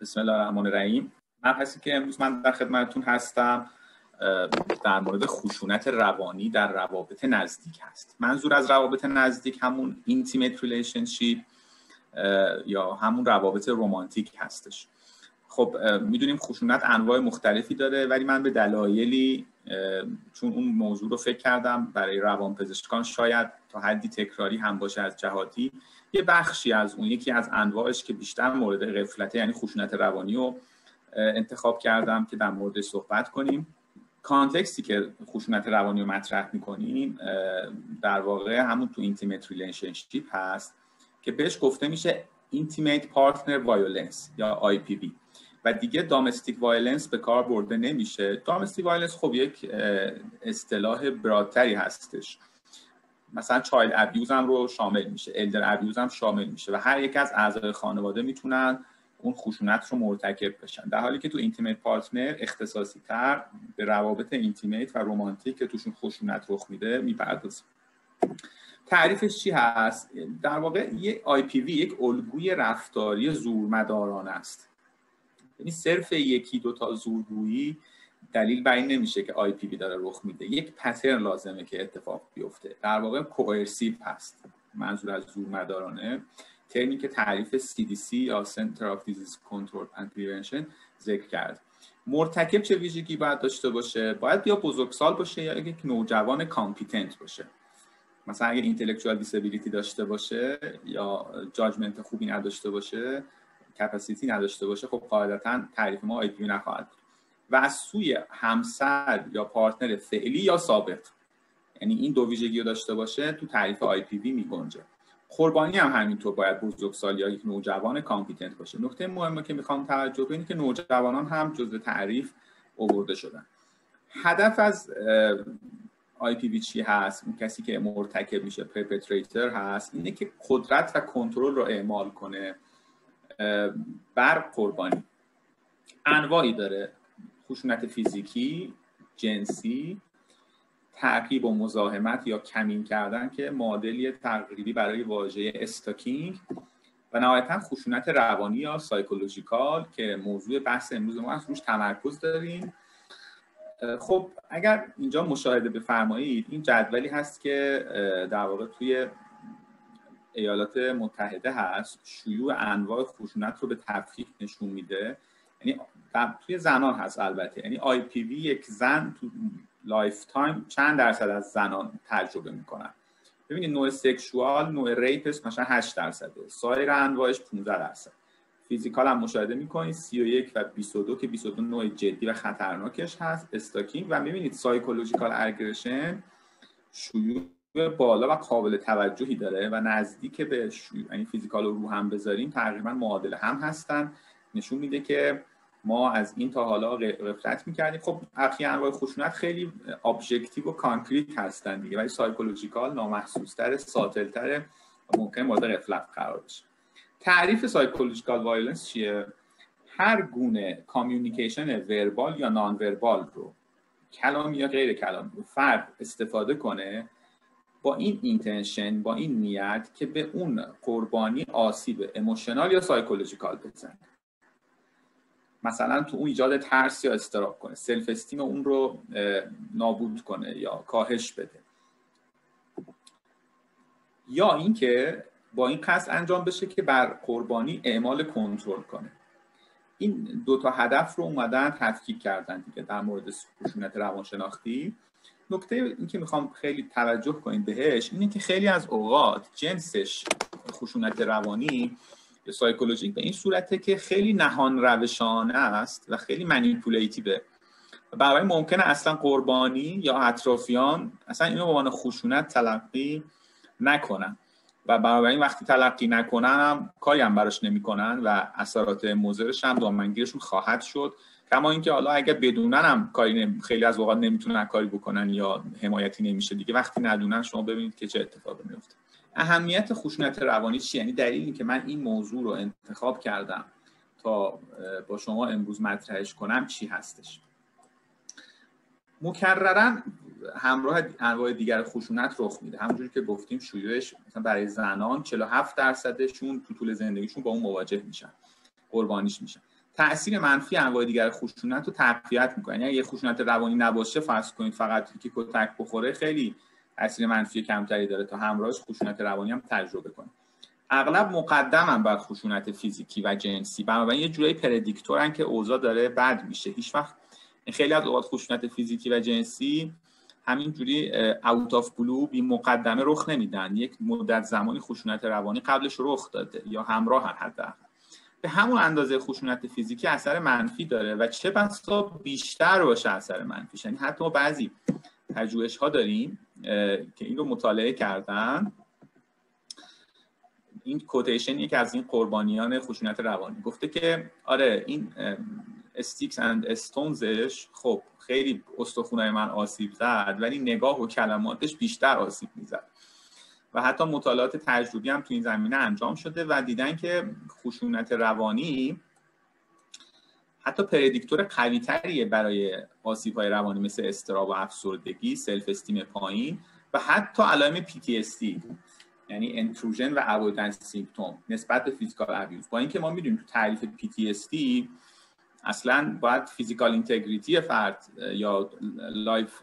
بسم الله الرحمن الرحیم. مبحثی که امروز من در خدمتتون هستم در مورد خشونت روانی در روابط نزدیک هست. منظور از روابط نزدیک همون intimate relationship یا همون روابط رومانتیک هستش. خب می‌دونیم خشونت انواع مختلفی داره ولی من به دلایلی چون اون موضوع رو فکر کردم برای روانپزشکان شاید تا حدی تکراری هم باشه از جهاتی. یه بخشی از اون یکی از انواعش که بیشتر مورد غفلته یعنی خشونت روانی رو انتخاب کردم که در موردش صحبت کنیم. context ی که خشونت روانی رو مطرح می‌کنیم در واقع همون تو intimate relationship هست که بهش گفته میشه intimate partner violence یا IPV و دیگه domestic violence به کار برده نمیشه. domestic violence خب یک اصطلاح broad تری هستش. مثلا child abuse هم رو شامل میشه elder abuse هم شامل میشه و هر یک از اعضای خانواده می‌تونن اون خشونت رو مرتکب بشن. در حالی که تو intimate partner اختصاصی تر به روابط intimate و رومانتیک که توشون خشونت رخ میده می‌پردازیم تعریفش چی هست؟ در واقع یه IPV یک الگوی رفتاری زورمدارانه است. یعنی صرف یکی دو تا زورگویی دلیل بر این نمیشه که IPV داره رخ میده. یک pattern لازمه که اتفاق بیفته. در واقع coercive هست. منظور از زور مدارانه ترمی که تعریف CDC یا Center of Disease Control and Prevention ذکر کرد. مرتکب چه ویژگی باید داشته باشه؟ باید یا بزرگسال باشه یا یک نوجوان competent باشه. مثلا اگه intellectual disability داشته باشه یا judgment خوبی نداشته باشه capacity نداشته باشه خب قاعدتا تعریف ما IPV نخواهد و از سوی همسر یا partner فعلی یا ثابت یعنی این دو ویژگی رو داشته باشه تو تعریف IPV می گنجه قربانی هم همینطور باید بزرگسال یا یک نوجوان competent باشه. نکته مهمه که می‌خوام توجه کنید که نوجوانان هم جزء تعریف آورده شدن. هدف از IPV چی هست؟ اون کسی که مرتکب میشه perpetrator هست اینه که قدرت و کنترل رو اعمال کنه. بر قربانی. انواعی داره. خشونت فیزیکی جنسی تعقیب و مزاحمت یا کمین کردن که معادلی تقریبی برای واژه استاکینگ و نهایتا خشونت روانی یا سایکولوژیکال که موضوع بحث امروز ما از روش تمرکز داریم. خب اگر اینجا مشاهده بفرمایید این جدولی هست که در واقع توی ایالات متحده هست شیوع انواع خشونت رو به تفکیک نشون میده. یعنی توی زنان هست البته. یعنی IPV یک زن تو lifetime چند درصد از زنان تجربه می‌کنن. ببینید نوع sexual نوع rape ش مثلا 8 درصده سایر انواعش 15 درصد. physical هم مشاهده می‌کنید 31 و 22 که 22 نوع جدی و خطرناکش هست stalking. و می‌بینید psychological aggression شیوع بالا و قابل توجهی داره و نزدیک به یعنی physical رو هم بذاریم تقریبا معادل هم هستن. نشون میده که ما از این تا حالا غفلت می‌کردیم. خب بقیه انواع خشونت خیلی objective و concrete هستن دیگه ولی psychological نامحسوستر subtle تر ممکن مورد غفلت قرار بشه. تعریف psychological violence چیه؟ هر گونه communication verbal یا nonverbal رو کلام یا غیر کلام رو فرد استفاده کنه با این intention با این نیت که به اون قربانی آسیب emotional یا psychological بزنه مثلا تو اون ایجاد ترس یا اضطراب کنه self-esteem اون رو نابود کنه یا کاهش بده. یا اینکه با این قصد انجام بشه که بر قربانی اعمال کنترل کنه. این دو تا هدف رو اومدن تفکیک کردن دیگه در مورد خشونت روانشناختی. نکته این که می‌خوام خیلی توجه کنید بهش اینه که خیلی از اوقات جنسش خشونت روانی یا سایکولوژیک به این صورته که خیلی نهان روشانه است و خیلی منیپولیتیوه. برای ممکنه اصلا قربانی یا اطرافیان اصلا اینو به عنوان خشونت تلقی نکنن. و برای وقتی تلقی نکنن هم کاری هم براش نمی‌کنن و اثرات مضرش هم دامنگیرشون خواهد شد. کما اینکه حالا اگر بدونن هم کاری خیلی از اوقات نمی‌تونن کاری بکنن یا حمایتی نمیشه دیگه. وقتی ندونن شما ببینید که چه اتفاقی میفته اهمیت خشونت روانی چیه؟ یعنی دلیلی که من این موضوع رو انتخاب کردم تا با شما امروز مطرحش کنم چی هستش. مکررا همراه انواع دیگر خشونت رخ میده. همونجوری که گفتیم شیوعش مثلا برای زنان 47 درصدشون تو طول زندگیشون با اون مواجه میشن قربانیش میشن. تاثیر منفی انواع دیگر خشونت رو تقویت می‌کنه. یعنی یه خشونت روانی نباشه فرض کنید فقط که کتک بخوره خیلی تاثیر منفی کمتری داره تا همراهش خشونت روانی هم تجربه کنه. اغلب مقدمن بر خشونت فیزیکی و جنسی. بنابراین یه جورایی پردیکتورن که اوضاع داره بد میشه. هیچ وقت خیلی از اوقات خشونت فیزیکی و جنسی همینجوری اوت آف بلو بی مقدمه رخ نمیدن. یک مدت زمانی خشونت روانی قبلش رخ داده یا همراه حتی به همون اندازه خشونت فیزیکی اثر منفی داره و چه بسا بیشتر باشه اثر منفی یعنی حتی ما بعضی پژوهش ها داریم که این رو مطالعه کردن. این quotation یکی از این قربانیان خشونت روانی. گفته که آره این sticks and stones ش خب خیلی استخونای من آسیب زد ولی نگاه و کلماتش بیشتر آسیب می‌زد. و حتی مطالعات تجربی هم تو این زمینه انجام شده و دیدن که خشونت روانی حتی predictor قوی تریه برای آسیب های روانی مثل اضطراب و افسردگی self-esteem پایین و حتی علائم PTSD یعنی intrusion و avoidance symptom نسبت به physical abuse با اینکه ما می‌دونیم تو تعریف PTSD اصلا باید physical integrity فرد یا life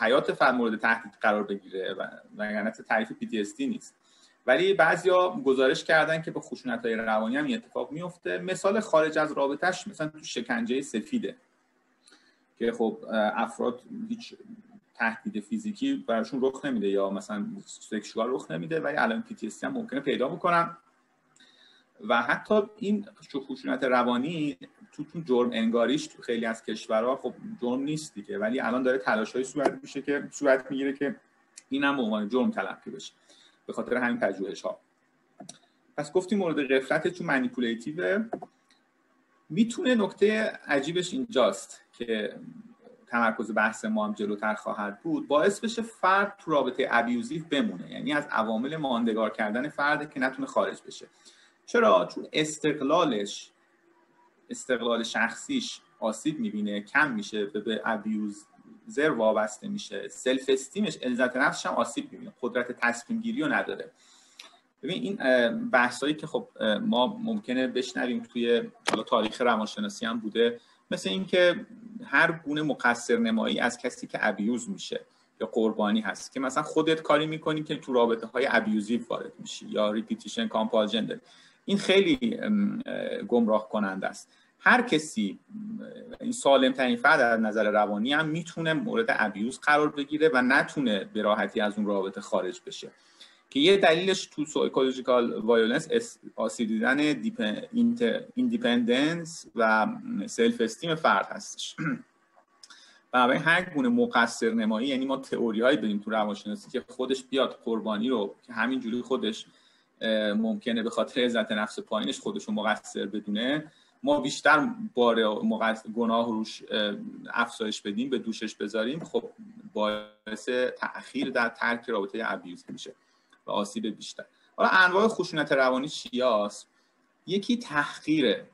حیات فرد مورد تهدید قرار بگیره و وگرنه تعریف PTSD نیست. ولی بعضیا گزارش کردن که به خشونت های روانی هم اتفاق میفته مثال خارج از رابطش مثلا تو شکنجه سفیده. که خب افراد هیچ تهدید فیزیکی براشون رخ نمیده یا مثلا sexual رخ نمیده ولی الان PTSD هم ممکنه پیدا بکنم و حتی این خشونت روانی تو تو جرم انگاریش تو خیلی از کشورها خب جرم نیست دیگه ولی الان داره تلاشای صورت میشه که صورت می‌گیره که این هم به عنوان جرم تلقی بشه به خاطر همین پژوهش ها پس گفتیم مورد غفلت تو منیپولیتیو می‌تونه نکته عجیبش اینجاست که تمرکز بحث ما هم جلوتر خواهد بود. باعث بشه فرد تو رابطه ابیوزیو بمونه یعنی از عوامل ماندگار کردن فرد که نتونه خارج بشه. چرا؟ چون استقلالش استقلال شخصیش آسیب می‌بینه کم میشه به abuser وابسته میشه. self-esteem ش عزت نفسش هم آسیب می‌بینه. قدرت تصمیم گیری رو نداره. ببین این بحثایی که خب ما ممکنه بشنویم توی حالا تاریخ روانشناسی هم بوده مثل اینکه هر گونه مقصر نمایی از کسی که abuse میشه یا قربانی هست که مثلا خودت کاری می‌کنی که تو رابطه های abusive وارد میشی یا repetition compulsion این خیلی گمراه کننده است. هر کسی این سالم ترین فرد از نظر روانی هم می‌تونه مورد abuse قرار بگیره و نتونه به راحتی از اون رابطه خارج بشه. که یه دلیلش تو psychological violence آسیب دیدن independence و self-esteem فرد هستش. بنابراین هر گونه مقصر نمایی یعنی ما تئوری هایی بریم تو روانشناسی که خودش بیاد قربانی رو که همینجوری خودش ممکنه به خاطر عزت نفس پایینش خودش رو مقصر بدونه. ما بیشتر بار گناه روش افزایش بدیم به دوشش بذاریم. خب باعث تاخیر در ترک رابطه abuse میشه و آسیب بیشتر. حالا انواع خشونت روانی چیاست؟ یکی تحقیره.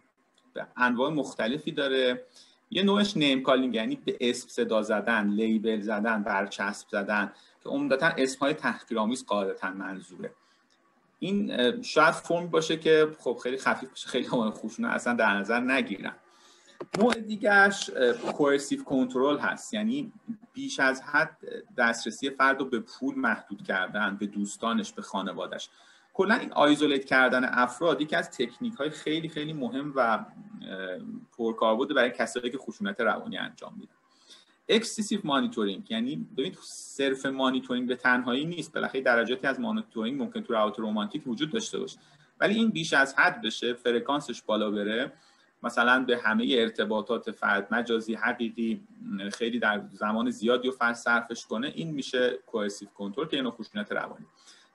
انواع مختلفی داره. یه نوعش name calling یعنی به اسم صدا زدن label زدن برچسب زدن که عمدتا اسم های تحقیرآمیز قاعدتا منظوره. این شاید فرم باشه که خب خیلی خفیف باشه خیلی عنوان خوشونه اصلا در نظر نگیرن نوع دیگهش کوئرسیو کنترل هست. یعنی بیش از حد دسترسی فرد رو به پول محدود کردن به دوستانش به خانوادش کلا این آیزولیت کردن افراد یکی از تکنیک های خیلی خیلی مهم و پرکاربرد برای کسایی که خشونت روانی انجام میدن. excessive monitoring یعنی ببینید صرف مانیتورینگ به تنهایی نیست بالاخره درجاتی از مانیتورینگ ممکن تو روابط رمانتیک وجود داشته باشه. ولی این بیش از حد بشه فرکانسش بالا بره مثلا به همه ارتباطات فرد مجازی حقیقی خیلی در زمان زیادی و فرد صرفش کنه این میشه coercive control که اینو خشونت روانی.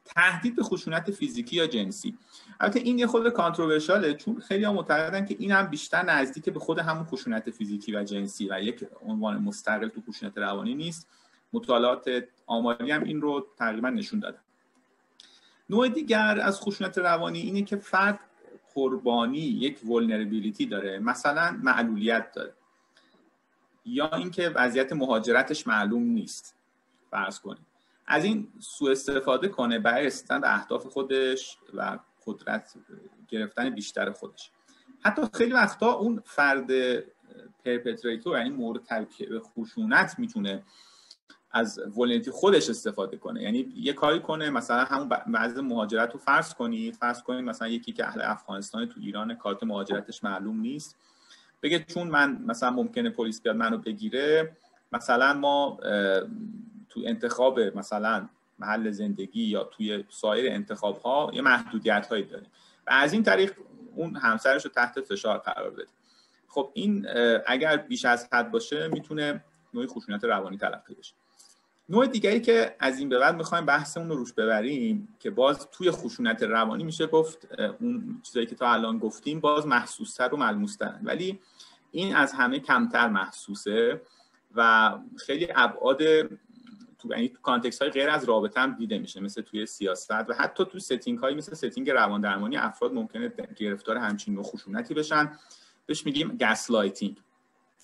تهدید به خشونت فیزیکی یا جنسی. البته این یه خود controversial ه چون خیلی معتقدن که این هم بیشتر نزدیک به خود همون خشونت فیزیکی و جنسی و یک عنوان مستقل تو خشونت روانی نیست. مطالعات آماری هم این رو تقریبا نشون دادن. نوع دیگر از خشونت روانی اینه که فرد قربانی یک ولنربیلیتی داره مثلا معلولیت داره. یا اینکه وضعیت مهاجرتش معلوم نیست. فرض کنید. از این سوء استفاده کنه برای رسیدن به اهداف خودش و قدرت گرفتن بیشتر خودش. حتی خیلی وقتا اون فرد perpetrator یعنی مرتکب خشونت می‌تونه از vulnerability خودش استفاده کنه. یعنی یه کاری کنه مثلا همون بحث مهاجرت رو فرض کنید. فرض کنید مثلا یکی که اهل افغانستان تو ایران کارت مهاجرتش معلوم نیست. بگه چون من مثلا ممکنه پلیس بیاد منو بگیره مثلا ما تو انتخاب مثلا محل زندگی یا توی سایر انتخاب ها یه محدودیت هایی داریم. و از این طریق اون همسرش رو تحت فشار قرار بده. خب این اگر بیش از حد باشه می‌تونه نوعی خشونت روانی تلقی بشه. نوع دیگری که از این به بعد می‌خوایم بحثمون رو روش ببریم که باز توی خشونت روانی میشه گفت اون چیزایی که تا الان گفتیم باز محسوستر و ملموستر ولی این از همه کمتر محسوسه و خیلی ابعاد تو یعنی تو context های غیر از رابطه هم دیده میشه مثل توی سیاست و حتی تو setting هایی مثل setting روان درمانی افراد ممکنه گرفتار همچین نوع خشونتی بشن. بهش میگیم gaslighting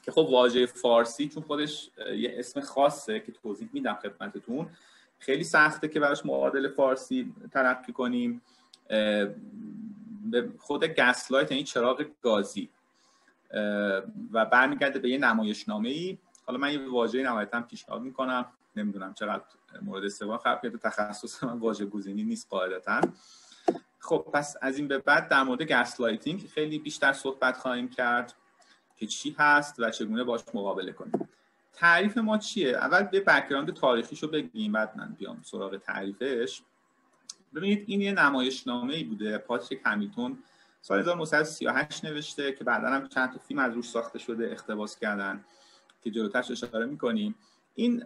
که خب واژه فارسی چون خودش یه اسم خاصه که توضیح میدم خدمتتون خیلی سخته که براش معادل فارسی ترقی کنیم. به خود gaslight یعنی چراغ گازی. و برمیگرده به یه نمایشنامه ای حالا من یه واژه نهایتا پیشنهاد می‌کنم. نمی‌دونم چقدر مورد استفاده خواهد کرد تخصص من واژه گزینی نیست قاعدتا. خب پس از این به بعد در مورد gaslighting خیلی بیشتر صحبت خواهیم کرد که چی هست و چگونه باش مقابله کنیم. تعریف ما چیه؟ اول به background تاریخیشو بگیم بعد من بیام سراغ تعریفش. ببینید این یه نمایشنامه ای بوده. پاتریک همیلتون سال 1938 نوشته که بعدا هم چند تا فیلم از روش ساخته شده اقتباس کردن که جلوترش اشاره می‌کنیم. این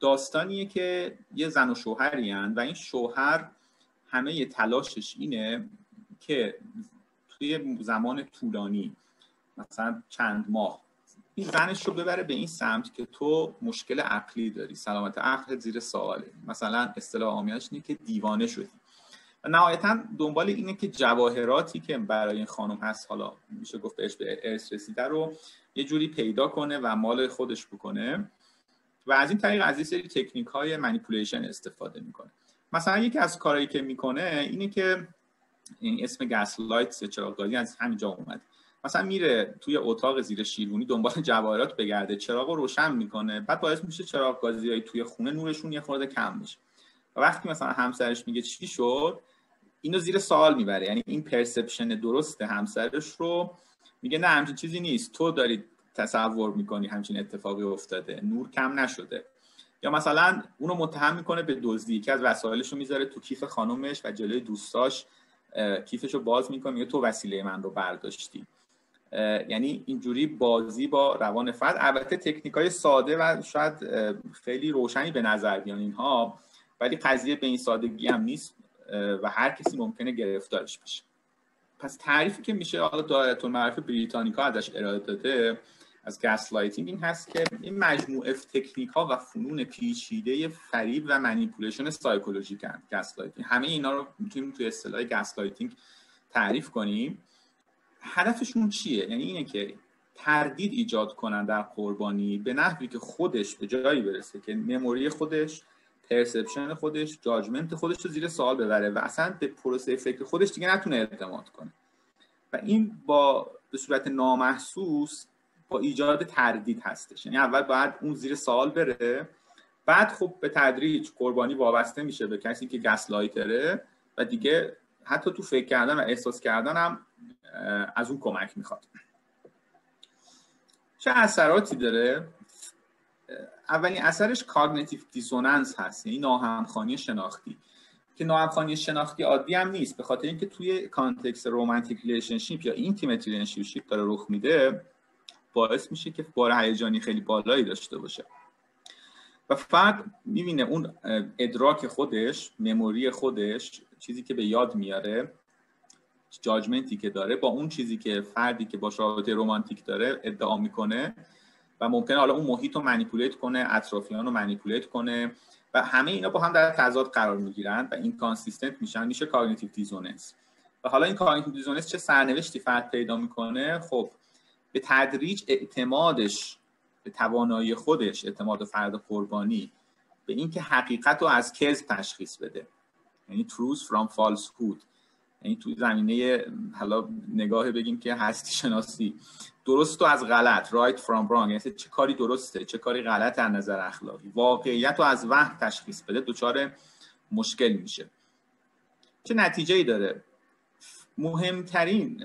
داستانیه که یه زن و شوهری و این شوهر همه تلاشش اینه که توی زمان طولانی مثلا چند ماه این زنش رو ببره به این سمت که تو مشکل عقلی داری سلامت عقل زیر سواله. مثلا اصطلاح آمیانش اینه که دیوانه شدی. و نهایتا دنبال اینه که جواهراتی که برای این خانم هست حالا میشه گفت بهش به ارث رسیده رو یه جوری پیدا کنه و مال خودش بکنه. و از این طریق از این سری تکنیک های manipulation استفاده می‌کنه. مثلا یکی از کارهایی که می‌کنه اینه که این اسم gaslight چراغ از همینجا اومد مثلا میره توی اتاق زیر شیرونی دنبال جواهرات بگرده چراغ رو روشن می‌کنه بعد باعث میشه چراغ گازی توی خونه نورشون یه خورده کم میشه و وقتی مثلا همسرش میگه چی شد اینو زیر سوال می‌بره. یعنی این perception درست همسرش رو میگه نه همچین چیزی نیست. تو داری تصور می‌کنی همچین اتفاقی افتاده. نور کم نشده. یا مثلا اونو متهم می‌کنه به دزدی. که از وسایلش رو می‌ذاره تو کیف خانومش و جلوی دوستاش کیفش رو باز می‌کنه. میگه تو وسیله من رو برداشتی. یعنی اینجوری بازی با روان فرد. البته تکنیک های ساده و شاید خیلی روشنی به نظر بیان اینها ولی قضیه به این سادگی هم نیست و هر کسی ممکنه گرفتارش بشه پس تعریفی که میشه حالا دایره المعارف بریتانیکا ازش ارائه داده از gaslighting این هست که این مجموعه تکنیک ها و فنون پیچیده فریب و manipulation psychologic gaslighting همه اینا رو می‌تونیم توی اصطلاح gaslighting تعریف کنیم. هدفشون چیه؟ یعنی اینه که تردید ایجاد کنن در قربانی به نحوی که خودش به جایی برسه که memory خودش پرسپشن خودش جاجمنت خودش رو زیر سوال ببره و اصلا به پروسه فکر خودش دیگه نتونه اعتماد کنه. و این با به صورت نامحسوس با ایجاد تردید هستش. یعنی اول باید اون زیر سوال بره. بعد خب به تدریج قربانی وابسته میشه به کسی که گسلایتره و دیگه حتی تو فکر کردن و احساس کردن هم از اون کمک می‌خواد. چه اثراتی داره؟ اولین اثرش cognitive dissonance هست یعنی ناهمخوانی شناختی. که ناهمخوانی شناختی عادی هم نیست. به خاطر اینکه توی context romantic relationship یا intimate relationship داره رخ میده باعث میشه که بار هیجانی خیلی بالایی داشته باشه. و فرد می‌بینه اون ادراک خودش memory خودش چیزی که به یاد میاره judgment ی که داره با اون چیزی که فردی که با رابطه رومانتیک داره ادعا می‌کنه و ممکنه حالا اون محیط رو manipulate کنه اطرافیان رو manipulate کنه و همه اینا با هم در تضاد قرار می‌گیرن و inconsistent میشن. میشه cognitive dissonance و حالا این cognitive dissonance چه سرنوشتی فرد پیدا می‌کنه؟ خب به تدریج اعتمادش به توانایی خودش اعتماد فرد قربانی به اینکه حقیقت رو از کذب تشخیص بده. یعنی truth from falsehood. یعنی تو زمینه حالا نگاه بگیم که هستی شناسی درست و از غلط right from wrong. یعنی چه کاری درسته چه کاری غلط از نظر اخلاقی. واقعیت رو از وهم تشخیص بده دچار مشکل میشه. چه نتیجه ای داره؟ مهمترین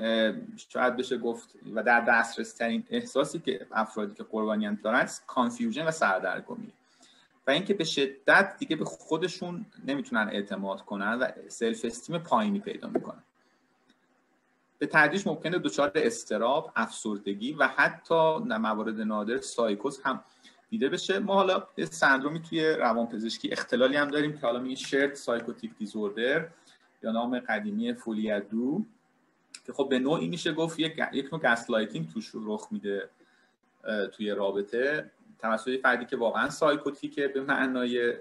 شاید بشه گفت و در دسترس ترین احساسی که افرادی که قربانیان دارن confusion و سردرگمی. و اینکه به شدت دیگه به خودشون نمی‌تونن اعتماد کنن و self-esteem پایینی پیدا می‌کنن. به تدریج ممکنه دچار اضطراب افسردگی و حتی در موارد نادر سایکوز هم دیده بشه. ما حالا سندرومی توی روانپزشکی اختلالی هم داریم که حالا میگه shared psychotic disorder یا نام قدیمی folie à deux که خب به نوعی میشه گفت یک, یک نوع gaslighting توش رخ میده توی رابطه. توسط فردی که واقعا psychotic ه به معنای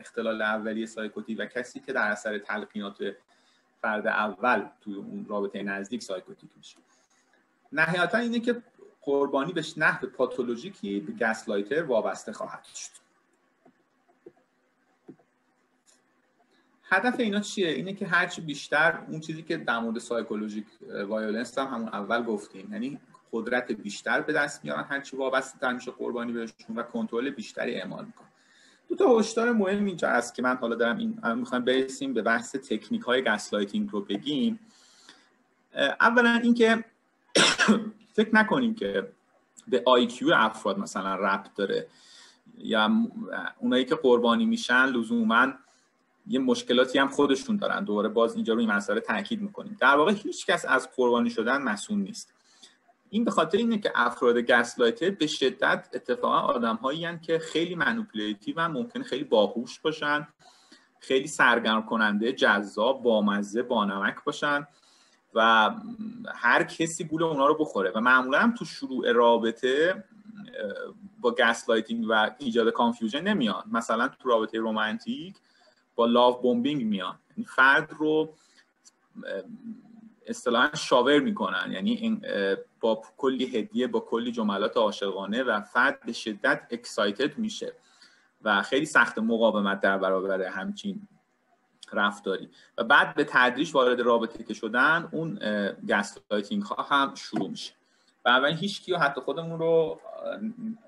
اختلال اولیه psychotic و کسی که در اثر تلقینات فرد اول توی اون رابطه نزدیک psychotic میشه. نهایتا اینه که قربانی به نحو پاتولوژیکی به gaslighter وابسته خواهد شد. هدف اینا چیه؟ اینه که هرچی بیشتر اون چیزی که در مورد psychologic violence هم همون اول گفتیم. یعنی قدرت بیشتر به دست میارن هرچی وابسته تر میشه قربانی بهشون و کنترل بیشتری اعمال می‌کنن. دو تا هشدار مهم اینجا هست که من حالا دارم این می‌خوام برسیم به بحث تکنیک های gaslighting رو بگیم. اولا اینکه فکر نکنیم که به IQ افراد مثلا ربط داره. یا اونایی که قربانی میشن لزوما یه مشکلاتی هم خودشون دارن. دوباره باز اینجا رو این مسئله تاکید می‌کنیم. در واقع هیچ کس از قربانی شدن مسئول نیست. این به خاطر اینه که افراد gaslighter به شدت اتفاقا آدم هایی که خیلی manipulative و ممکن خیلی باهوش باشن خیلی سرگرم کننده جذاب بامزه بانمک باشن و هر کسی گول اونا رو بخوره. و معمولا هم تو شروع رابطه با gaslighting و ایجاد confusion نمیان. مثلا تو رابطه رومانتیک love bombing میان. یعنی فرد رو اصطلاحا shower می‌کنن. یعنی با کلی هدیه با کلی جملات عاشقانه و فرد به شدت excited میشه و خیلی سخت مقاومت در برابر همچین رفتاری. و بعد به تدریج وارد رابطه که شدن اون gaslighting ها هم شروع میشه. اولین هیچ کیو حتی خودمون رو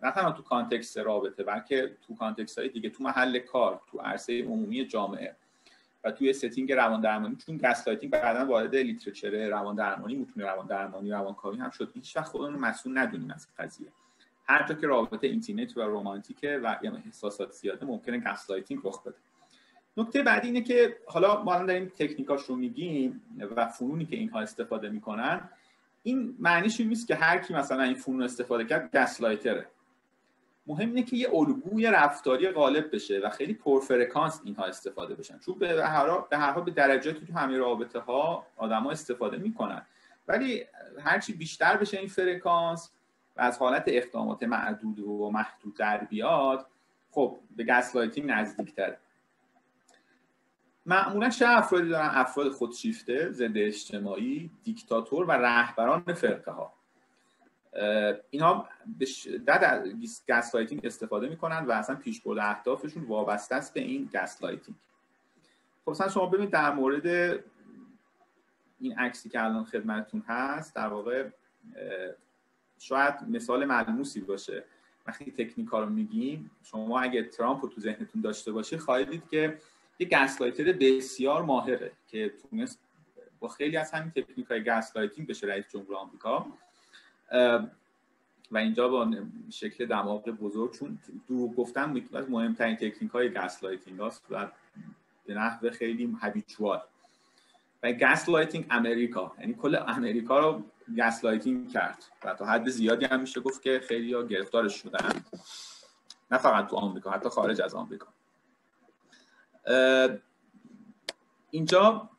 نه تنها تو context رابطه بلکه تو context های دیگه تو محل کار تو عرصه عمومی جامعه و توی setting روان درمانی چون gaslighting بعدا وارد literature روان درمانی می‌تونه روان درمانی روانکاوی هم شد. هیچ وقت خودمون مسئول ندونیم از قضیه. هر جا که رابطه intimate و رومانتیکه و یا احساسات زیاده ممکنه gaslighting رخ بده. نکته بعدی اینه که حالا ما الان داریم تکنیکاش رو میگیم و فنونی که اینها استفاده می‌کنن این معنیش این نیست که هر کی مثلا این فنون استفاده کرد gaslighter ه. مهم اینه که یه الگوی رفتاری غالب بشه و خیلی پرفرکانس اینها استفاده بشن. چون به هر به هر حال به درجاتی تو همه رابطه ها آدما استفاده می‌کنن. ولی هرچی بیشتر بشه این فرکانس و از حالت اقدامات معدود و محدود در بیاد خب به gaslighting نزدیکتره. معمولا چه افرادی دارن افراد خودشیفته ضد اجتماعی دیکتاتور و رهبران فرقه ها اینها به شدت gaslighting استفاده می‌کنن و اصلا پیشبرد اهدافشون وابسته است به این gaslighting خب مثلا شما ببینید در مورد این عکسی که الان خدمتتون هست در واقع شاید مثال ملموسی باشه. وقتی تکنیکا رو میگیم شما اگه ترامپ رو تو ذهنتون داشته باشید خواهید دید که یه gaslighter بسیار ماهره که تونست با خیلی از همین تکنیک های gaslighting بشه رئیس جمهور آمریکا. و اینجا با شکل دماغ بزرگ چون گفتم یکی از مهمترین تکنیک های gaslighting هاست و به نحو خیلی habitual و gaslighting امریکا یعنی کل امریکا رو gaslighting کرد و تا حد زیادی هم میشه گفت که خیلی ها گرفتارش شدن. نه فقط تو آمریکا حتی خارج از آمریکا. اینجا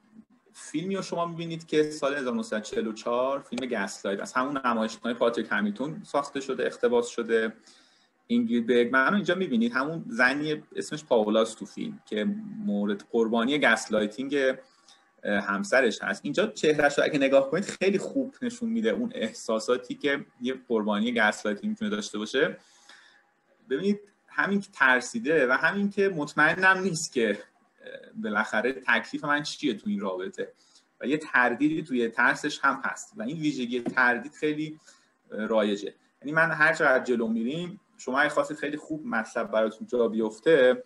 فیلمی رو شما می‌بینید که سال 1944 فیلم Gaslight از همون نمایشنامه پاتریک همیتون ساخته شده اقتباس شده. اینگرید برگمن رو اینجا می‌بینید. همون زنی اسمش پاولاس تو فیلم که مورد قربانی gaslighting همسرش هست. اینجا چهرش رو اگه نگاه کنید خیلی خوب نشون میده اون احساساتی که یه قربانی gaslighting می‌تونه داشته باشه. ببینید همین که ترسیده و همین که مطمئنم نیست که بالاخره تکلیف من چیه تو این رابطه. و یه تردیدی توی ترسش هم هست و این ویژگی تردید خیلی رایجه. یعنی من هر چقدر جلو میریم شما اگه خواستید خیلی خوب مطلب براتون جا بیفته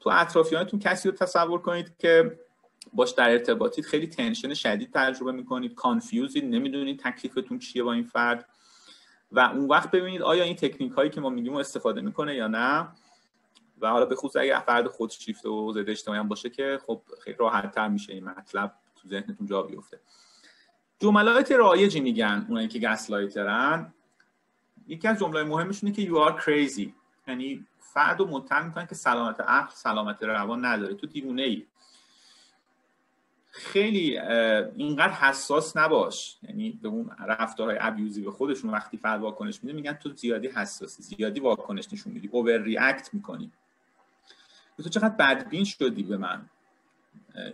تو اطرافیانتون کسی رو تصور کنید که باش در ارتباطید خیلی تنشن شدید تجربه می‌کنید کانفیوزید نمی‌دونید تکلیفتون چیه با این فرد. و اون وقت ببینید آیا این تکنیک هایی که ما میگیم استفاده می‌کنه یا نه؟ و حالا به خصوص اگه فرد خود شیفت و زده اجتماعی هم باشه که خب خیلی راحت تر میشه این مطلب تو ذهنتون جا بیفته. جملات رایجی میگن؟ اونایی که گسلایترن یکی از جمله مهمشونه که you are crazy. یعنی فرد رو متهم می‌کنن که سلامت عقل سلامت روان نداره. تو دیوونه ای خیلی اینقدر حساس نباش. یعنی به اون رفتارهای ابیوزی به خودشون وقتی فرد واکنش میده میگن تو زیادی حساسی زیادی واکنش نشون میدی اوور ریاکت می‌کنی تو چقدر بدبین شدی به من؟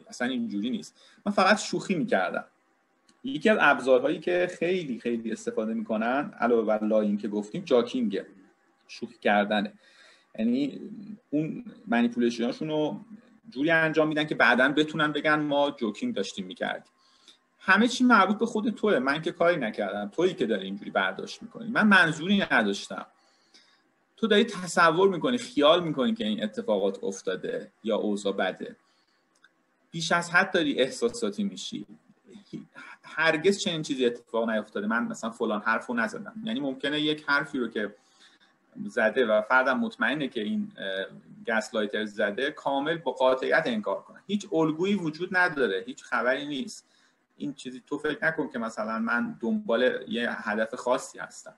اصلا اینجوری نیست. من فقط شوخی می‌کردم. یکی از ابزارهایی که خیلی خیلی استفاده می‌کنن علاوه بر lying که گفتیم joking ه. شوخی کردنه. یعنی اون manipulation اشون رو جوری انجام میدن که بعدا بتونن بگن ما joking داشتیم می‌کردیم. همه چی مربوط به خود توه. من که کاری نکردم. تویی که داری اینجوری برداشت می‌کنی. من منظوری نداشتم. تو داری تصور می‌کنی خیال می‌کنی که این اتفاقات افتاده یا اوضاع بده. بیش از حد داری احساساتی میشی. هرگز چنین چیزی اتفاق نیفتاده. من مثلا فلان حرف رو نزدم. یعنی ممکنه یک حرفی رو که زده و فردم مطمئنه که این گس لایتر زده کامل با قاطعیت انکار کنه. هیچ الگویی وجود نداره هیچ خبری نیست. این چیزی تو فکر نکن که مثلا من دنبال یه هدف خاصی هستم.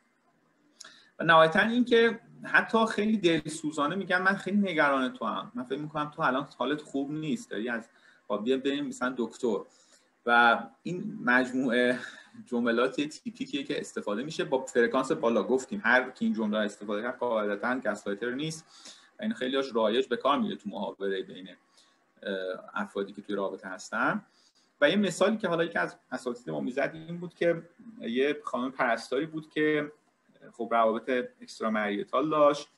و نهایتا این که حتی خیلی دلسوزانه میگن من خیلی نگران تو هم من فکر می‌کنم تو الان حالت خوب نیست. داری از بیا بریم مثلا دکتر. و این مجموعه جملات تیپیکیه که استفاده میشه. با فرکانس بالا گفتیم هر کی این جمله استفاده کرد قاعدتا گسلایتر نیست این خیلی هاش رایج به کار میره تو محاوره بین افرادی که توی رابطه هستن. و یه مثالی که حالا یکی از اساتید ما می‌زد این بود که یه خانم پرستاری بود که خب روابط اکسترا مریتال داشت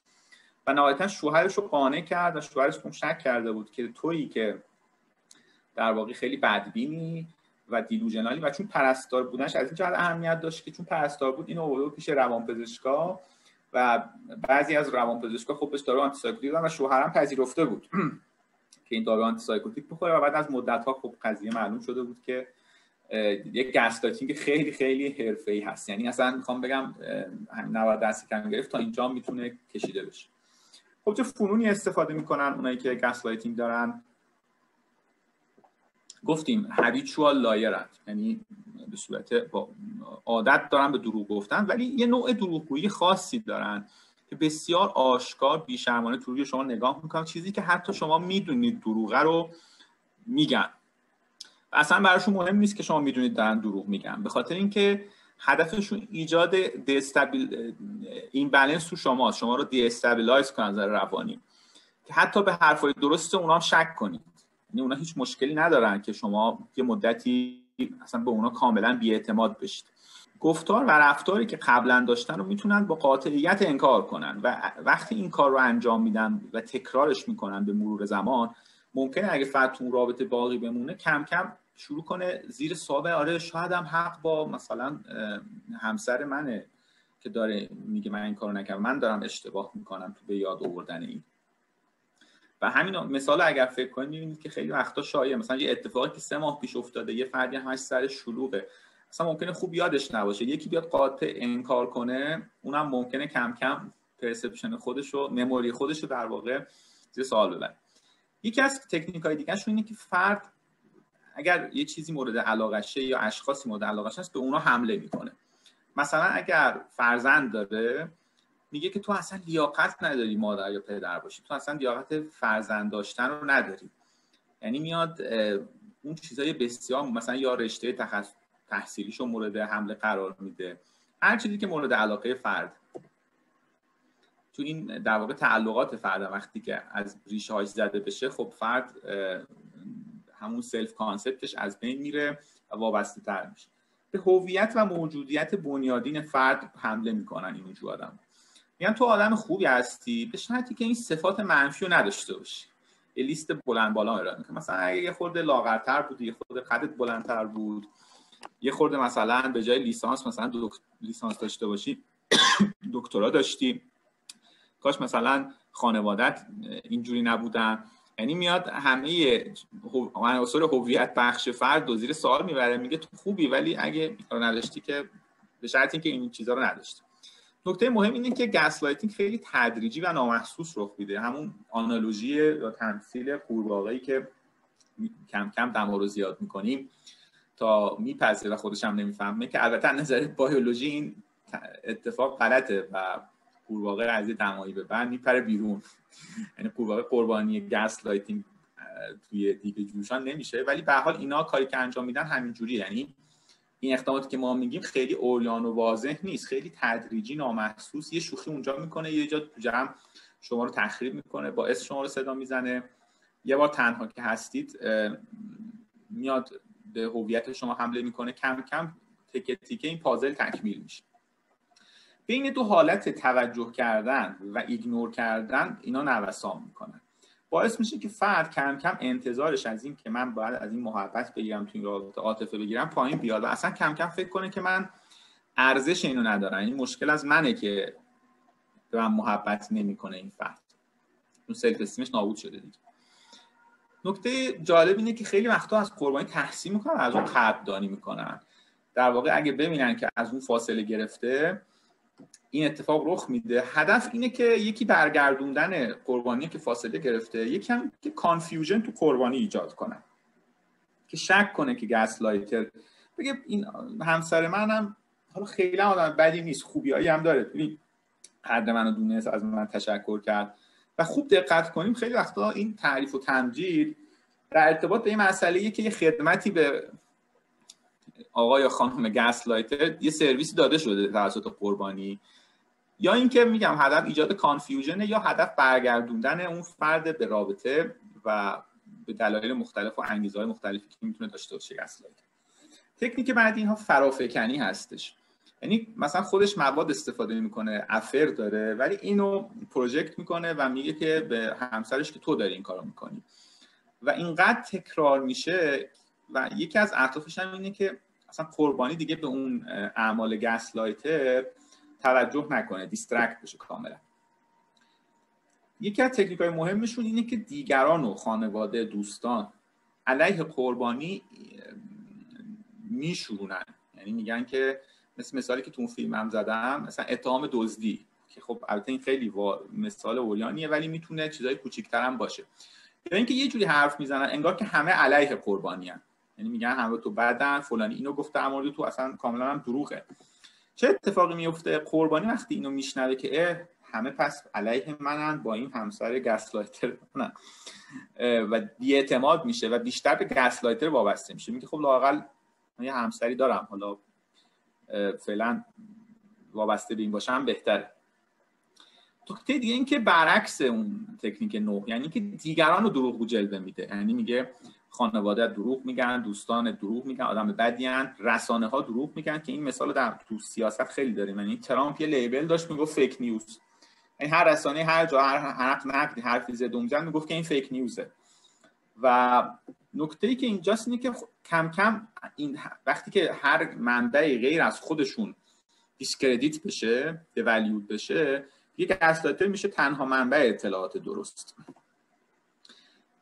و نهایتا شوهرش رو قانع کرد و شوهرش شک کرده بود که تویی که در واقع خیلی بدبینی و دیلوژنالی و چون پرستار بودنش از این جهت اهمیت داشت که چون پرستار بود این آورده پیش روانپزشکا و بعضی از روانپزشکا خب بهش دارو آنتی و شوهرم پذیرفته بود که این دارو آنتی بخوره و بعد از مدت ها خب قضیه معلوم شده بود که یک گستاتینگ خیلی خیلی ای هست. یعنی اصلا می‌خوام بگم 90 دستی کم گرفت تا اینجا می‌تونه کشیده بشه. خب چه فنونی استفاده می‌کنن اونایی که gaslighting دارن؟ گفتیم هریچوال لایرند. یعنی به صورت با عادت دارن به دروغ گفتن ولی یه نوع دروغگویی خاصی دارن که بسیار آشکار بیشرمانه تو روی شما نگاه می‌کنن. چیزی که حتی شما می‌دونید دروغه رو میگن. و اصلا براشون مهم نیست که شما می‌دونید دارن دروغ میگن. به خاطر اینکه هدفشون ایجاد دیستابیل این بلنس تو شماست. شما رو دی استابیلایز کنن از روانی. که حتی به حرفای درست اونا هم شک کنید. یعنی اونا هیچ مشکلی ندارن که شما یه مدتی اصلا به اونا کاملا بیاعتماد بشید. گفتار و رفتاری که قبلا داشتن رو می‌تونن با قاطعیت انکار کنن و وقتی این کار رو انجام میدن و تکرارش می‌کنن به مرور زمان ممکنه اگه فرد تو رابطه باقی بمونه کم کم شروع کنه زیر سابه آره شاید هم حق با مثلا همسر منه که داره میگه من این کارو نکردم. من دارم اشتباه می‌کنم تو به یاد آوردن این. و همین مثال اگر فکر کنید می‌بینید که خیلی وقتا شایع مثلا یه اتفاقی که سه ماه پیش افتاده یه فردی همش سر شلوغه. اصلا ممکنه خوب یادش نباشه. یکی بیاد قاطع انکار کنه اونم ممکنه کم کم پرسپشن خودش رو مموری خودش رو در واقع زیر سوال ببره. یکی از تکنیک های دیگه اینه که فرد اگر یه چیزی مورد علاقشه یا اشخاصی مورد علاقش هست به اونا حمله می‌کنه. مثلا اگر فرزند داره میگه که تو اصلا لیاقت نداری مادر یا پدر باشی. تو اصلا لیاقت فرزند داشتن رو نداری. یعنی میاد اون چیزای بسیار مثلا یا رشته تخصص تحصیلیشو مورد حمله قرار میده. هر چیزی که مورد علاقه فرد. تو این در واقع تعلقات فرد وقتی که از ریشه هاش زده بشه خب فرد همون self-concept ش از بین میره و وابسته تر میشه. به هویت و موجودیت بنیادین فرد حمله می‌کنن این آدم. میگن تو آدم خوبی هستی؟ به شرطی که این صفات منفی رو نداشته باشی. یه لیست بلند بالا ارائه می‌کنه. مثلا اگه یه خورده لاغرتر بود یه خورده قدت بلندتر بود یه خورده مثلا به جای لیسانس مثلا لیسانس داشته باشی دکترا داشتی. کاش مثلا خانوادت اینجوری نبودن. یعنی میاد همه عناصر هویت بخش فرد رو زیر سوال می‌بره. میگه تو خوبی ولی اگه نداشتی که به شرط اینکه این چیزها رو نداشتی. نکته مهم اینه که gaslighting خیلی تدریجی و نامحسوس رخ میده. همون analogy یا تمثیل قورباغه‌ای که کم کم دما رو زیاد می‌کنیم تا میپذیره و خودش هم نمی‌فهمه که البته نظر بیولوژی این اتفاق غلطه و قورباغه از دمایی به بعد میپره بیرون. یعنی قورباغه قربانی gaslighting توی دیگ جوشان نمیشه. ولی به حال اینا کاری که انجام میدن همینجوری یعنی این اقداماتی که ما میگیم خیلی عیان و واضح نیست خیلی تدریجی نامحسوس یه شوخی اونجا می‌کنه یه جا تو جمع شما رو تخریب می‌کنه باعث شما رو صدا می‌زنه. یه بار تنها که هستید میاد به هویت شما حمله می‌کنه کم کم تکه تیکه این پازل تکمیل میشه. بین دو حالت توجه کردن و ignore کردن اینا نوسان می‌کنن. باعث میشه که فرد کم کم انتظارش از این که من باید از این محبت بگیرم تو این رابطه عاطفه بگیرم پایین بیاد و اصلا کم کم فکر کنه که من ارزش اینو ندارم. این مشکل از منه که به من محبت نمی‌کنه این فرد. اون self-esteem ش نابود شده دیگه. نکته جالب اینه که خیلی وقتا از قربانی تحسین می‌کنن از اون قدردانی می‌کنن. در واقع اگه ببینن که از اون فاصله گرفته این اتفاق رخ میده. هدف اینه که یکی برگردوندن قربانی که فاصله گرفته یکی هم که confusion تو قربانی ایجاد کنن که شک کنه که gaslighter بگه این همسر منم حالا خیلی آدم بدی نیست خوبیایی هم داره. ببین قدر منو دونست از من تشکر کرد. و خوب دقت کنیم خیلی وقتا این تعریف و تمجید در ارتباط به این مسئله که یه خدمتی به آقا یا خانم gaslighter یه سرویسی داده شده توسط قربانی. یا اینکه میگم هدف ایجاد confusion یا هدف برگردوندن اون فرد به رابطه و به دلایل مختلف و انگیزهای مختلفی که می‌تونه داشته باشه gaslighter تکنیک بعد اینها فرافکنی هستش. یعنی مثلا خودش مواد استفاده می‌کنه affair داره ولی اینو project می‌کنه و میگه که به همسرش که تو داری این کارو می‌کنی. و اینقدر تکرار میشه و یکی از اهدافش هم اینه که اصلا قربانی دیگه به اون اعمال گسلایتر توجه نکنه دیسترکت بشه کاملا. یکی از تکنیک های مهمشون اینه که دیگران و خانواده دوستان علیه قربانی میشورونن. یعنی میگن که مثل مثالی که تو اون فیلم هم زدم مثلا اتهام دزدی که خب البته این خیلی مثال اولیانیه ولی می‌تونه چیزای کوچیک‌تر هم باشه. یا اینکه یه جوری حرف می‌زنن انگار که همه علیه قربانی هم. یعنی میگن همه تو بدن فلانی اینو گفته مورد تو اصلا کاملا هم دروغه. چه اتفاقی میفته؟ قربانی وقتی اینو میشنوه که همه پس علیه منن با این همسر گسلایتر. منن و بیاعتماد میشه و بیشتر به گسلایتر وابسته میشه. میگه خب لاقل یه همسری دارم. حالا فعلا وابسته به این باشم بهتره. نکته دیگه این که برعکس اون تکنیک نو یعنی که دیگران رو دروغگو جلوه میده. یعنی میگه خانواده دروغ میگن دوستان دروغ میگن آدم بدی رسانه ها دروغ میگن که این مثال در تو سیاست خیلی داریم. یعنی ترامپ یه لیبل داشت می‌گفت فیک نیوز یعنی هر رسانه هر جا هر حق نقدی حرفی زد می‌زد می‌گفت که این فیک نیوزه و نکته ای که اینجاست اینه که کم کم این وقتی که هر منبعی غیر از خودشون discredit بشه devalued بشه یک gaslighter میشه تنها منبع اطلاعات درست.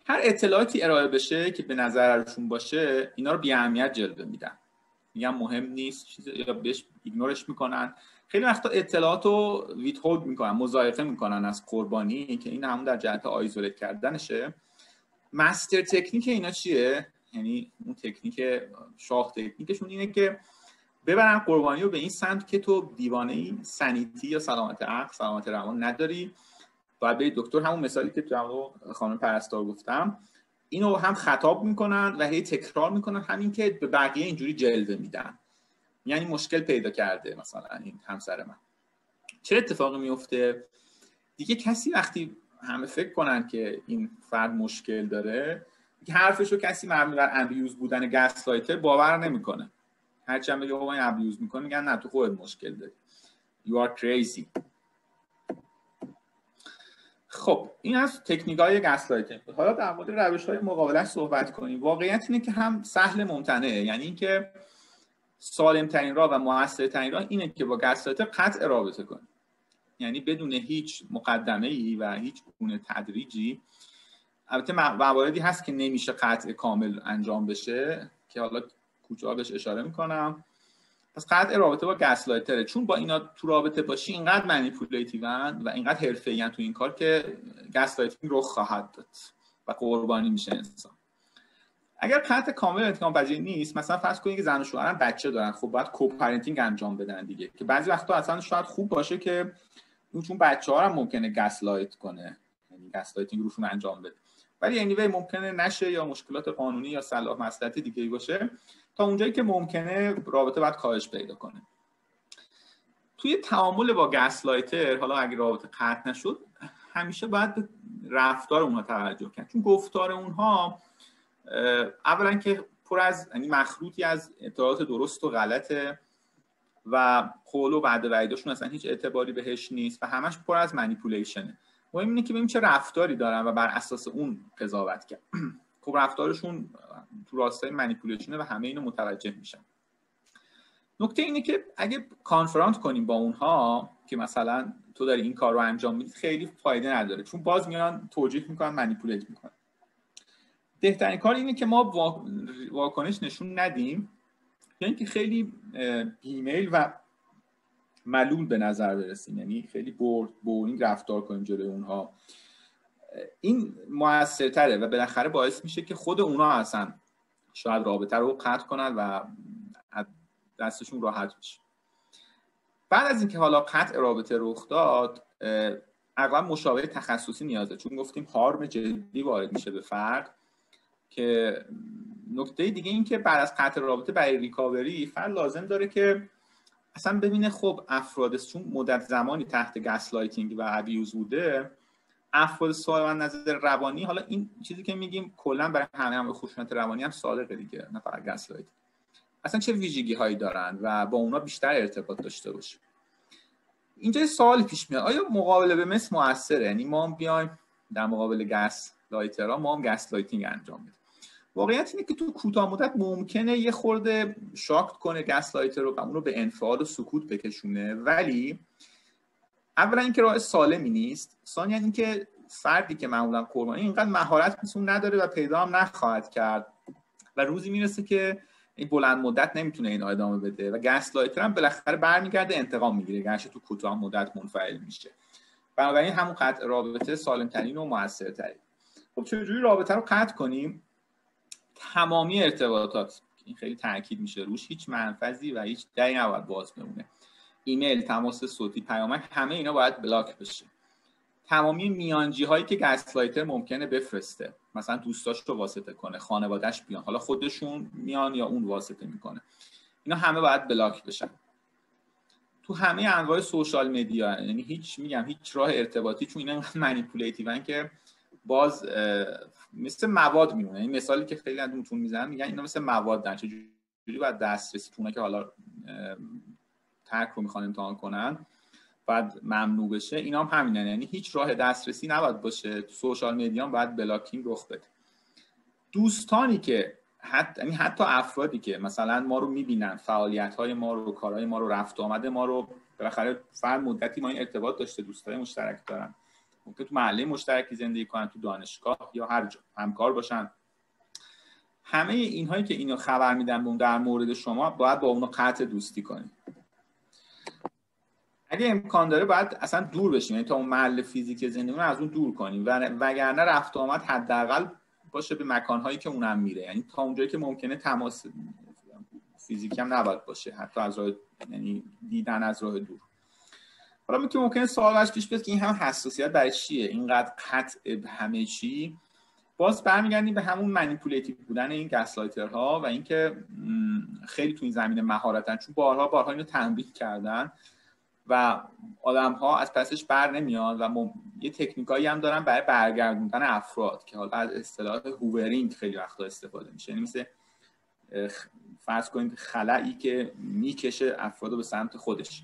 هر اطلاعاتی ارائه بشه که به نظرشون باشه اینا رو بی اهمیت جلوه میدن. میگن مهم نیست چیز یا بهش ignore ش می‌کنن. خیلی وقتا اطلاعات رو ویت می‌کنن مضایقه می‌کنن از قربانی که این همون در جهت isolate کردنشه. مستر تکنیک اینا چیه؟ یعنی اون تکنیک شاه تکنیکشون اینه که ببرن قربانی رو به این سمت که تو دیوانه ای سنیتی یا سلامت عقل سلامت روان نداری. باید به دکتر همون مثالی که تو خانم پرستار گفتم. اینو هم خطاب می‌کنن و هی تکرار می‌کنن همین که به بقیه اینجوری جلوه میدن. یعنی مشکل پیدا کرده مثلا این همسر من. چه اتفاقی میفته دیگه کسی وقتی همه فکر کنن که این فرد مشکل داره که حرفش رو کسی مبنی بر abusive بودن gaslighter باور نمی‌کنه. هرچی هم بگه این abuse می‌کنه میگن نه تو خودت مشکل داری. You are crazy. خب این از تکنیک های gaslighting حالا در مورد روش های مقابلش صحبت کنیم. واقعیت اینه که هم سهل ممتنعه. یعنی اینکه سالم ترین راه و موثر ترین راه اینه که با gaslighter قطع رابطه کنیم. یعنی بدون هیچ مقدمه ای و هیچ گونه تدریجی. البته مواردی هست که نمیشه قطع کامل انجام بشه که حالا کوچه بهش اشاره می‌کنم. پس قطع رابطه با gaslighter ه چون با اینا تو رابطه باشی اینقدر manipulative ن و اینقدر حرفه‌ای تو این کار که gaslighting رو خواهد داد و قربانی میشه انسان. اگر قطع کامل امکان پذیر نیست مثلا فرض کنید که زن و شوهرن بچه دارن خب باید co-parenting انجام بدن دیگه. که بعضی وقتا اصلا شاید خوب باشه که چون بچه ها هم ممکنه gaslight کنه. یعنی gaslighting روشون انجام بده. ولی anyway ممکنه نشه یا مشکلات قانونی یا صلاح مصلحتی دیگه ای باشه. تا اونجایی که ممکنه رابطه باید کاهش پیدا کنه. توی تعامل با gaslighter حالا اگه رابطه قطع نشد همیشه باید رفتار اونها توجه کرد. چون گفتار اونها اولا که پر از یعنی مخلوطی از اطلاعات درست و غلطه و قول و بعد وعیداشون اصلا هیچ اعتباری بهش نیست و همش پر از منیپولیشنه مهم اینه که ببینیم چه رفتاری دارن و بر اساس اون قضاوت کرد. خب رفتارشون تو راستای منیپولیشنه و همه اینو متوجه میشن. نکته اینه که اگه کانفرانت کنیم با اونها که مثلا تو داری این کار رو انجام میدی خیلی فایده نداره. چون باز میان توجیه می‌کنن منیپولیت می‌کنن. بهترین کار اینه که ما واکنش نشون ندیم. یعنی که خیلی ایمیل و ملول به نظر برسیم. یعنی خیلی بورد بورینگ رفتار کنیم جلوی اونها. این موثرتره و بالاخره باعث میشه که خود اونا اصلا شاید رابطه رو قطع کنن و دستشون راحت بشه. بعد از اینکه حالا قطع رابطه رخ داد اغلب مشاوره تخصصی نیازه چون گفتیم هارم جدی وارد میشه به فرد که نکته دیگه این که بعد از قطع رابطه برای recovery فرد لازم داره که اصلا ببینه خب افراد چون مدت زمانی تحت gaslighting و abuse بوده افراد سالم از نظر روانی حالا این چیزی که میگیم کلا برای همه هم خشونت روانی هم صادقه دیگه نه فقط gaslight. اصلا چه ویژگی هایی دارن و با اونا بیشتر ارتباط داشته باشه اینجا سوال پیش میاد. آیا مقابله به مثل موثره؟ یعنی ما هم بیایم در مقابل gaslighter ها ما هم gaslighting انجام بدیم واقعیت اینه که تو کوتاه مدت ممکنه یه خورده ساکت کنه gaslighter رو و اون رو به انفعال و سکوت بکشونه ولی اولا اینکه راه سالمی نیست ثانیا اینکه فردی که معمولا قربانی اینقدر مهارت میسون نداره و پیدا هم نخواهد کرد. و روزی می‌رسه که این بلند مدت نمی‌تونه این ادامه بده و gaslighter هم بالاخره برمیگرده انتقام می‌گیره گرچه تو کوتاه مدت منفعل میشه. بنابراین همون قطع رابطه سالم ترین و موثرترین. خب چجوری رابطه رو قطع کنیم؟ تمامی ارتباطات. این خیلی تاکید میشه روش هیچ منفذی و هیچ دری نباید باز بمونه. ایمیل تماس صوتی پیامک همه اینا باید بلاک بشه. تمامی میانجی هایی که گسلایتر ممکنه بفرسته. مثلا دوستاش رو واسطه کنه خانوادهش بیان. حالا خودشون میان یا اون واسطه می‌کنه. اینا همه باید بلاک بشن. تو همه انواع social media یعنی هیچ میگم هیچ راه ارتباطی چون اینا manipulative ن که باز مثل مواد میمونه. این مثالی که خیلی از می‌زنن میگن اینا مثل مواد چجوری باید دسترسی که حالا ترک رو می‌خوان امتحان کنن بعد ممنوع بشه اینا هم همینن یعنی هیچ راه دسترسی نباید باشه. تو social media باید blocking رخ بده. دوستانی که حتی یعنی حتی افرادی که مثلا ما رو می‌بینن فعالیت های ما رو کارهای ما رو رفت آمد ما رو بالاخره فرد مدتی ما این ارتباط داشته دوستای مشترک دارن. ممکن تو محله مشترکی زندگی کنن تو دانشگاه یا هر جا. همکار باشن. همه اینهایی که اینو خبر میدن در مورد شما باید با اونو قطع دوستی کنید اگه امکان داره باید اصلا دور بشیم. یعنی تا اون محل فیزیک زندگی از اون دور کنیم. و وگرنه رفت آمد حداقل باشه به مکانهایی که اونم میره. یعنی تا اونجایی که ممکنه تماس فیزیکی هم نباید باشه. حتی از راه یعنی دیدن از راه دور. حالا می‌تونه ممکنه سوال پیش بیاد که این همه حساسیت برای چیه؟ اینقدر قطع همه چی؟ باز برمیگردیم به همون manipulative بودن این gaslighter ها و اینکه خیلی تو این زمینه مهارتن. چون بارها بارها اینو تمرین کردن. و آدم ها از پسش بر نمیاد و یه تکنیکایی هم دارن برای برگردوندن افراد که حالا از اصطلاح hoovering خیلی وقتا استفاده میشه. یعنی مثل فرض کنید خلایی که می‌کشه افراد به سمت خودش.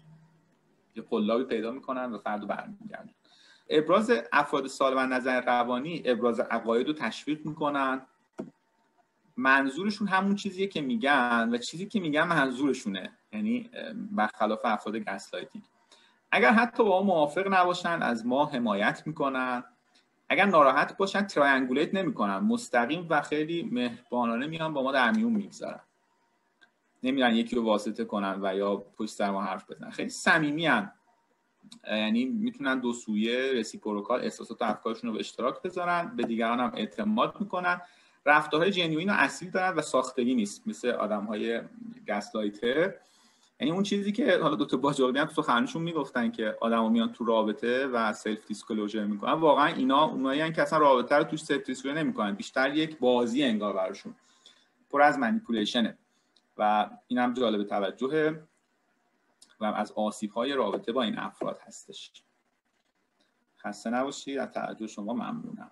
یه قلابی پیدا می‌کنن و فرد برمیگردن ابراز افراد سالم نظر روانی ابراز عقاید رو تشویق می‌کنن. منظورشون همون چیزیه که میگن و چیزی که میگن منظورشونه. یعنی برخلاف افراد gaslighting اگر حتی با ما موافق نباشن از ما حمایت می‌کنن. اگر ناراحت باشن triangulate نمی‌کنن. مستقیم و خیلی مهربانانه میان با ما در میون می‌گذارن. نمیرن یکی رو واسطه کنن و یا پشت سر ما حرف بزنن. خیلی صمیمی یعنی می‌تونن دو سویه reciprocal احساسات و افکارشون رو به اشتراک بذارن به دیگران هم اعتماد می‌کنن. رفتارهای genuine و اصیل دارن و ساختگی نیست. مثل آدم های gaslighter یعنی اون چیزی که حالا تا باجاقی هم تو خانشون می‌گفتن که آدمو میان تو رابطه و self disclosure می‌کنن. واقعا اینا اونایی که اصلا رابطه رو توش self disclosure نمی‌کنن. بیشتر یک بازی انگار براشون. پر از منیپولیشنه و اینم جالب توجهه. و از آسیب های رابطه با این افراد هستش. خسته نباشید. از توجه شما ممنونم.